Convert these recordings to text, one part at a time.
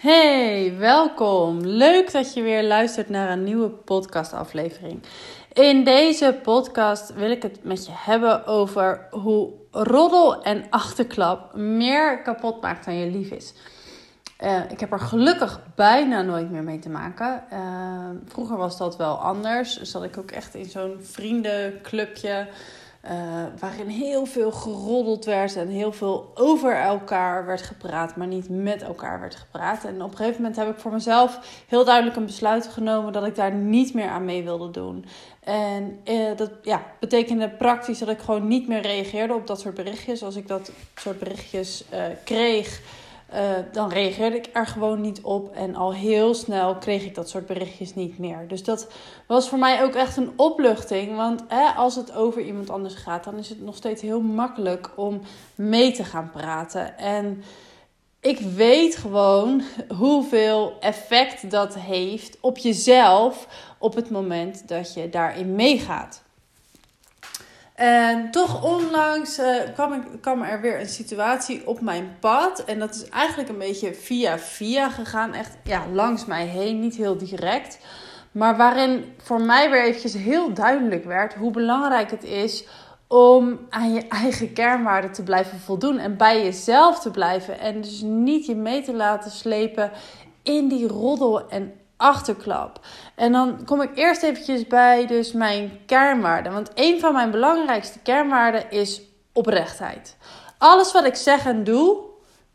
Hey, welkom. Leuk dat je weer luistert naar een nieuwe podcastaflevering. In deze podcast wil ik het met je hebben over hoe roddel en achterklap meer kapot maakt dan je lief is. Uh, ik heb er gelukkig bijna nooit meer mee te maken. Uh, vroeger was dat wel anders. Zat ik ook echt in zo'n vriendenclubje. Uh, waarin heel veel geroddeld werd en heel veel over elkaar werd gepraat, maar niet met elkaar werd gepraat. En op een gegeven moment heb ik voor mezelf heel duidelijk een besluit genomen dat ik daar niet meer aan mee wilde doen. En uh, dat ja, betekende praktisch dat ik gewoon niet meer reageerde op dat soort berichtjes. Als ik dat soort berichtjes uh, kreeg uh, dan reageerde ik er gewoon niet op. En al heel snel kreeg ik dat soort berichtjes niet meer. Dus dat was voor mij ook echt een opluchting. Want hè, als het over iemand anders gaat, dan is het nog steeds heel makkelijk om mee te gaan praten. En ik weet gewoon hoeveel effect dat heeft op jezelf op het moment dat je daarin meegaat. En toch onlangs uh, kwam, ik, kwam er weer een situatie op mijn pad. En dat is eigenlijk een beetje via via gegaan. Echt ja, langs mij heen, niet heel direct. Maar waarin voor mij weer eventjes heel duidelijk werd hoe belangrijk het is om aan je eigen kernwaarden te blijven voldoen. En bij jezelf te blijven. En dus niet je mee te laten slepen in die roddel en achterklap. En dan kom ik eerst eventjes bij dus mijn kernwaarden. Want een van mijn belangrijkste kernwaarden is oprechtheid. Alles wat ik zeg en doe,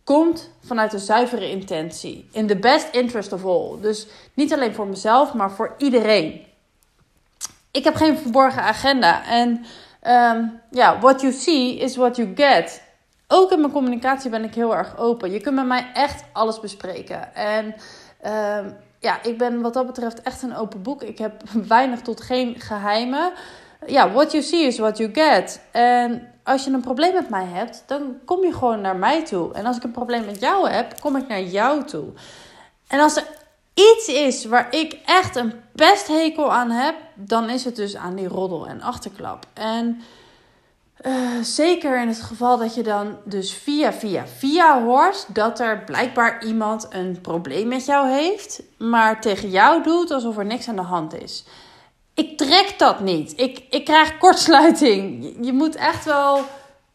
komt vanuit een zuivere intentie. In the best interest of all. Dus niet alleen voor mezelf, maar voor iedereen. Ik heb geen verborgen agenda. En um, ja, what you see is what you get. Ook in mijn communicatie ben ik heel erg open. Je kunt met mij echt alles bespreken. En um, ja, ik ben wat dat betreft echt een open boek. Ik heb weinig tot geen geheimen. Ja, what you see is what you get. En als je een probleem met mij hebt, dan kom je gewoon naar mij toe. En als ik een probleem met jou heb, kom ik naar jou toe. En als er iets is waar ik echt een pesthekel aan heb, dan is het dus aan die roddel en achterklap. En uh, zeker in het geval dat je dan dus via, via, via hoort dat er blijkbaar iemand een probleem met jou heeft, maar tegen jou doet alsof er niks aan de hand is. Ik trek dat niet. Ik, ik krijg kortsluiting. Je, je moet echt wel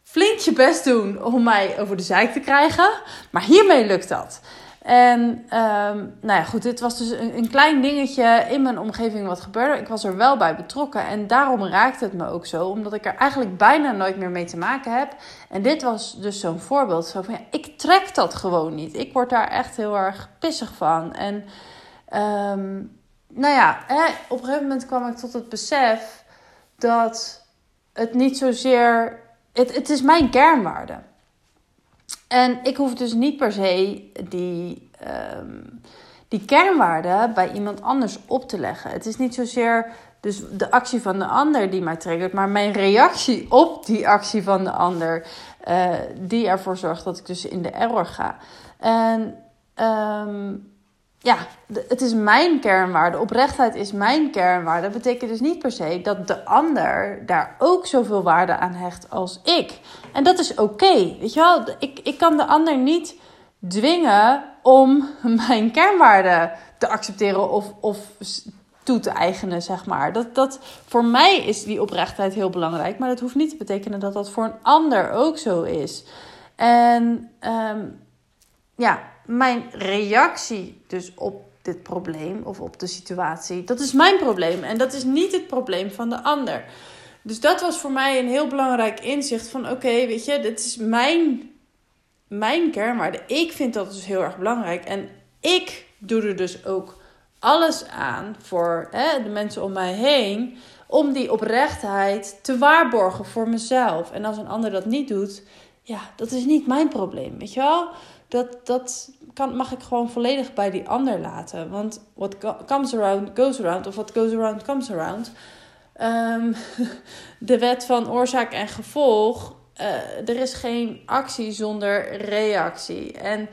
flink je best doen om mij over de zijk te krijgen, maar hiermee lukt dat. En um, nou ja, goed, dit was dus een, een, klein dingetje in mijn omgeving wat gebeurde. Ik was er wel bij betrokken en daarom raakte het me ook zo, omdat ik er eigenlijk bijna nooit meer mee te maken heb. En dit was dus zo'n voorbeeld. Zo van ik trek dat gewoon niet. Ik word daar echt heel erg pissig van. En um, nou ja, op een gegeven moment kwam ik tot het besef dat het niet zozeer. Het, het is mijn kernwaarde. En ik hoef dus niet per se die, um, die kernwaarden bij iemand anders op te leggen. Het is niet zozeer dus de actie van de ander die mij triggert, maar mijn reactie op die actie van de ander, uh, die ervoor zorgt dat ik dus in de error ga. En um, ja, het is mijn kernwaarde. Oprechtheid is mijn kernwaarde. Dat betekent dus niet per se dat de ander daar ook zoveel waarde aan hecht als ik. En dat is oké. weet je wel, ik, ik kan de ander niet dwingen om mijn kernwaarde te accepteren of, of toe te eigenen, zeg maar. Dat, dat, voor mij is die oprechtheid heel belangrijk, maar dat hoeft niet te betekenen dat dat voor een ander ook zo is. En um, ja, mijn reactie dus op dit probleem of op de situatie, dat is mijn probleem en dat is niet het probleem van de ander. Dus dat was voor mij een heel belangrijk inzicht van oké, weet je, dit is mijn, mijn kernwaarde. Ik vind dat dus heel erg belangrijk en ik doe er dus ook alles aan voor hè, de mensen om mij heen om die oprechtheid te waarborgen voor mezelf. En als een ander dat niet doet, ja, dat is niet mijn probleem, weet je wel? Dat, dat kan, mag ik gewoon volledig bij die ander laten. Want what comes around goes around, of what goes around comes around. Um, de wet van oorzaak en gevolg. Uh, er is geen actie zonder reactie. En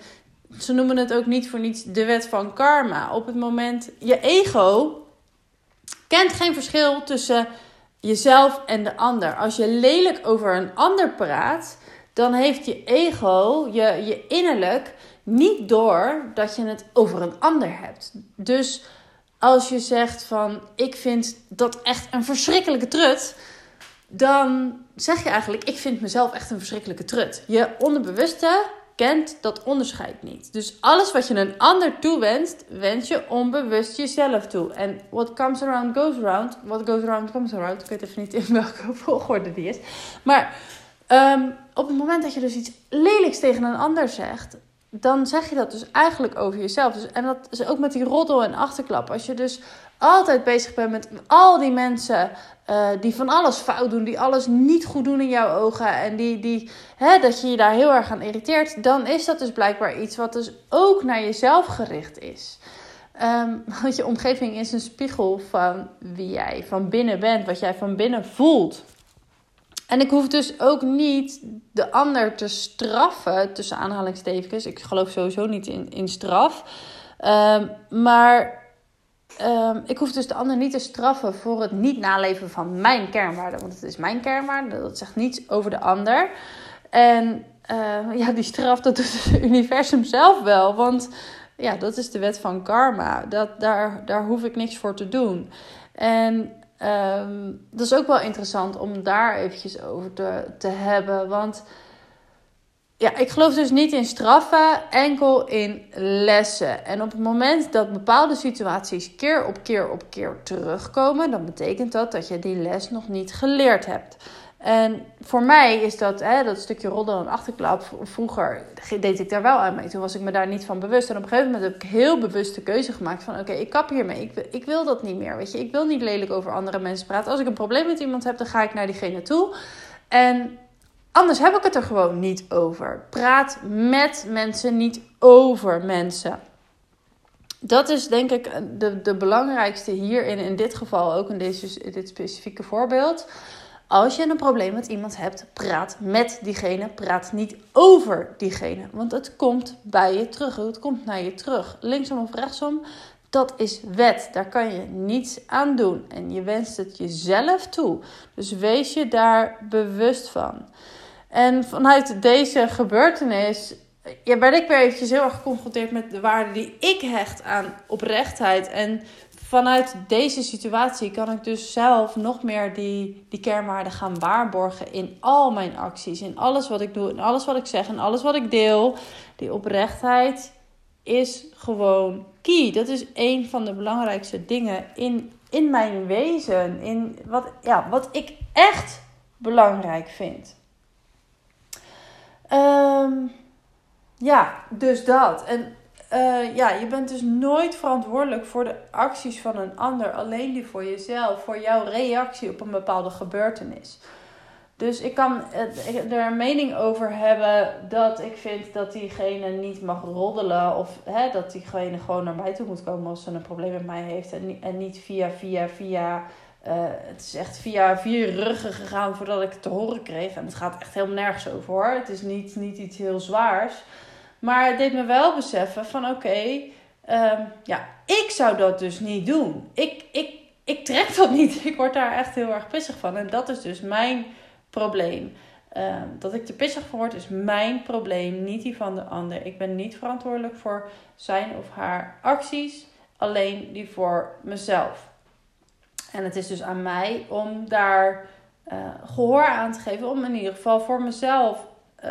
ze noemen het ook niet voor niets de wet van karma. Op het moment, je ego kent geen verschil tussen jezelf en de ander. Als je lelijk over een ander praat, dan heeft je ego, je, je innerlijk, niet door dat je het over een ander hebt. Dus als je zegt van ik vind dat echt een verschrikkelijke trut, dan zeg je eigenlijk ik vind mezelf echt een verschrikkelijke trut. Je onderbewuste kent dat onderscheid niet. Dus alles wat je een ander toewenst, wens je onbewust jezelf toe. En what comes around goes around. What goes around comes around. Ik weet even niet in welke volgorde die is. Maar um, op het moment dat je dus iets lelijks tegen een ander zegt, dan zeg je dat dus eigenlijk over jezelf. Dus, en dat is ook met die roddel en achterklap. Als je dus altijd bezig bent met al die mensen uh, die van alles fout doen, die alles niet goed doen in jouw ogen en die, die, hè, dat je je daar heel erg aan irriteert, dan is dat dus blijkbaar iets wat dus ook naar jezelf gericht is. Um, want je omgeving is een spiegel van wie jij van binnen bent, wat jij van binnen voelt. En ik hoef dus ook niet de ander te straffen, tussen aanhalingstekens. Ik geloof sowieso niet in, in straf. Um, maar um, ik hoef dus de ander niet te straffen voor het niet naleven van mijn kernwaarden. Want het is mijn kernwaarde, dat zegt niets over de ander. En uh, ja, die straf, dat doet het universum zelf wel. Want ja, dat is de wet van karma. Dat, daar, daar hoef ik niks voor te doen. En Um, dat is ook wel interessant om daar eventjes over te, te hebben. Want ja, ik geloof dus niet in straffen, enkel in lessen. En op het moment dat bepaalde situaties keer op keer op keer terugkomen, dan betekent dat dat je die les nog niet geleerd hebt. En voor mij is dat, hè, dat stukje roddel en achterklap. Vroeger deed ik daar wel aan mee. Toen was ik me daar niet van bewust. En op een gegeven moment heb ik heel bewust de keuze gemaakt van... oké, ik kap hiermee. Ik, ik wil dat niet meer, weet je. Ik wil niet lelijk over andere mensen praten. Als ik een probleem met iemand heb, dan ga ik naar diegene toe. En anders heb ik het er gewoon niet over. Praat met mensen, niet over mensen. Dat is denk ik de, de belangrijkste hierin. In dit geval ook in deze, dit specifieke voorbeeld... Als je een probleem met iemand hebt, praat met diegene, praat niet over diegene. Want het komt bij je terug, het komt naar je terug. Linksom of rechtsom, dat is wet. Daar kan je niets aan doen. En je wenst het jezelf toe. Dus wees je daar bewust van. En vanuit deze gebeurtenis ja, werd ik weer eventjes heel erg geconfronteerd met de waarde die ik hecht aan oprechtheid. En vanuit deze situatie kan ik dus zelf nog meer die, die kernwaarden gaan waarborgen in al mijn acties, in alles wat ik doe, in alles wat ik zeg, en alles wat ik deel. Die oprechtheid is gewoon key. Dat is een van de belangrijkste dingen in, in mijn wezen, in wat, ja, wat ik echt belangrijk vind. Um, ja, dus dat. En uh, ja, je bent dus nooit verantwoordelijk voor de acties van een ander, alleen die voor jezelf, voor jouw reactie op een bepaalde gebeurtenis. Dus ik kan er een mening over hebben dat ik vind dat diegene niet mag roddelen. Of hè, dat diegene gewoon naar mij toe moet komen als ze een probleem met mij heeft. En, en niet via, via, via. Uh, het is echt via vier ruggen gegaan voordat ik het te horen kreeg. En het gaat echt helemaal nergens over hoor. Het is niet, niet iets heel zwaars. Maar het deed me wel beseffen van oké, ehm, ja, ik zou dat dus niet doen. Ik, ik, ik trek dat niet. Ik word daar echt heel erg pissig van. En dat is dus mijn probleem. Ehm, dat ik er pissig van word is mijn probleem, niet die van de ander. Ik ben niet verantwoordelijk voor zijn of haar acties, alleen die voor mezelf. En het is dus aan mij om daar uh, gehoor aan te geven, om in ieder geval voor mezelf uh,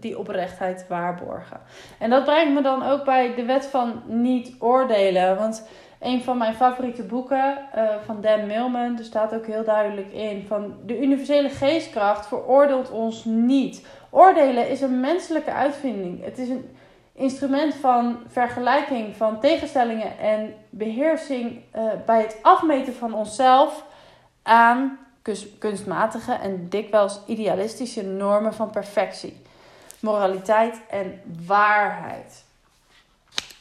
die oprechtheid waarborgen. En dat brengt me dan ook bij de wet van niet oordelen. Want een van mijn favoriete boeken uh, van Dan Millman, er staat ook heel duidelijk in van de universele geestkracht veroordeelt ons niet. Oordelen is een menselijke uitvinding. Het is een instrument van vergelijking van tegenstellingen en beheersing uh, bij het afmeten van onszelf aan kunstmatige en dikwijls idealistische normen van perfectie, moraliteit en waarheid.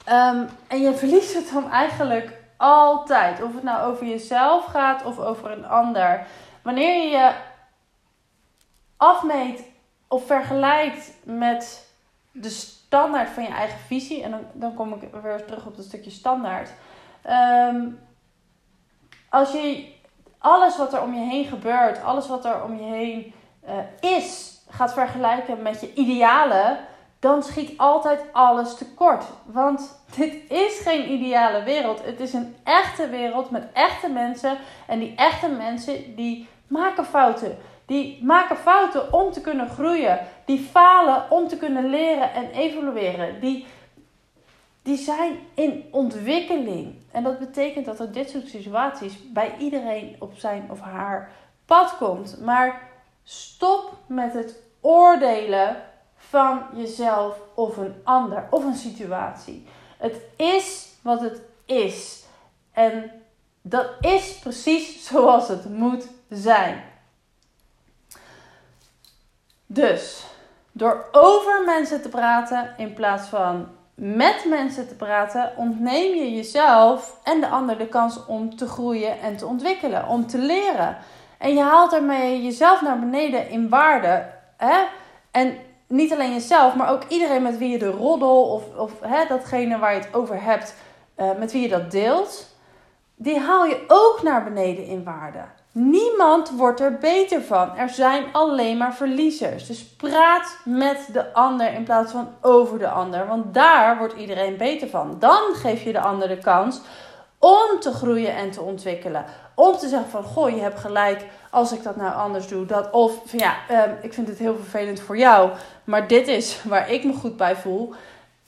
Um, en je verliest het dan eigenlijk altijd, of het nou over jezelf gaat of over een ander. Wanneer je je afmeet of vergelijkt met de standaard van je eigen visie, en dan, dan kom ik weer terug op dat stukje standaard. Um, als je alles wat er om je heen gebeurt, alles wat er om je heen uh, is, gaat vergelijken met je idealen, dan schiet altijd alles tekort. Want dit is geen ideale wereld. Het is een echte wereld met echte mensen. En die echte mensen die maken fouten. Die maken fouten om te kunnen groeien. Die falen om te kunnen leren en evolueren. Die, die zijn in ontwikkeling. En dat betekent dat er dit soort situaties bij iedereen op zijn of haar pad komt. Maar stop met het oordelen van jezelf of een ander of een situatie. Het is wat het is. En dat is precies zoals het moet zijn. Dus door over mensen te praten in plaats van met mensen te praten, ontneem je jezelf en de ander de kans om te groeien en te ontwikkelen, om te leren. En je haalt ermee jezelf naar beneden in waarde. Hè? En niet alleen jezelf, maar ook iedereen met wie je de roddel of, of hè, datgene waar je het over hebt, uh, met wie je dat deelt, die haal je ook naar beneden in waarde. Niemand wordt er beter van. Er zijn alleen maar verliezers. Dus praat met de ander in plaats van over de ander. Want daar wordt iedereen beter van. Dan geef je de ander de kans om te groeien en te ontwikkelen. Om te zeggen van, goh, je hebt gelijk als ik dat nou anders doe. Dat, of van ja, um, ik vind het heel vervelend voor jou. Maar dit is waar ik me goed bij voel.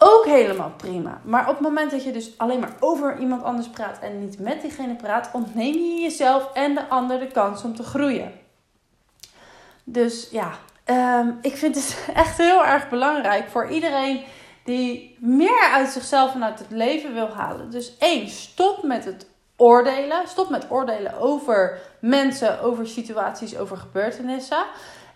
Ook helemaal prima. Maar op het moment dat je dus alleen maar over iemand anders praat en niet met diegene praat, ontneem je jezelf en de ander de kans om te groeien. Dus ja, um, ik vind het echt heel erg belangrijk voor iedereen die meer uit zichzelf en uit het leven wil halen. Dus één, stop met het oordelen. Stop met oordelen over mensen, over situaties, over gebeurtenissen.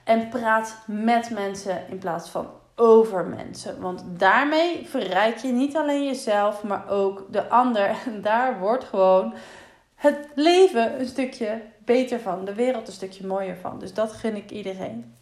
En praat met mensen in plaats van over mensen. Want daarmee verrijk je niet alleen jezelf, maar ook de ander. En daar wordt gewoon het leven een stukje beter van. De wereld een stukje mooier van. Dus dat gun ik iedereen.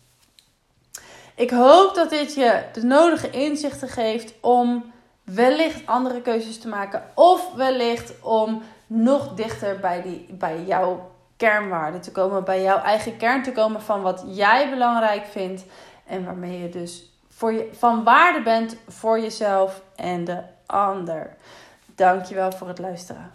Ik hoop dat dit je de nodige inzichten geeft om wellicht andere keuzes te maken. Of wellicht om nog dichter bij, die, bij jouw kernwaarden te komen. Bij jouw eigen kern te komen van wat jij belangrijk vindt. En waarmee je dus voor je, van waarde bent voor jezelf en de ander. Dankjewel voor het luisteren.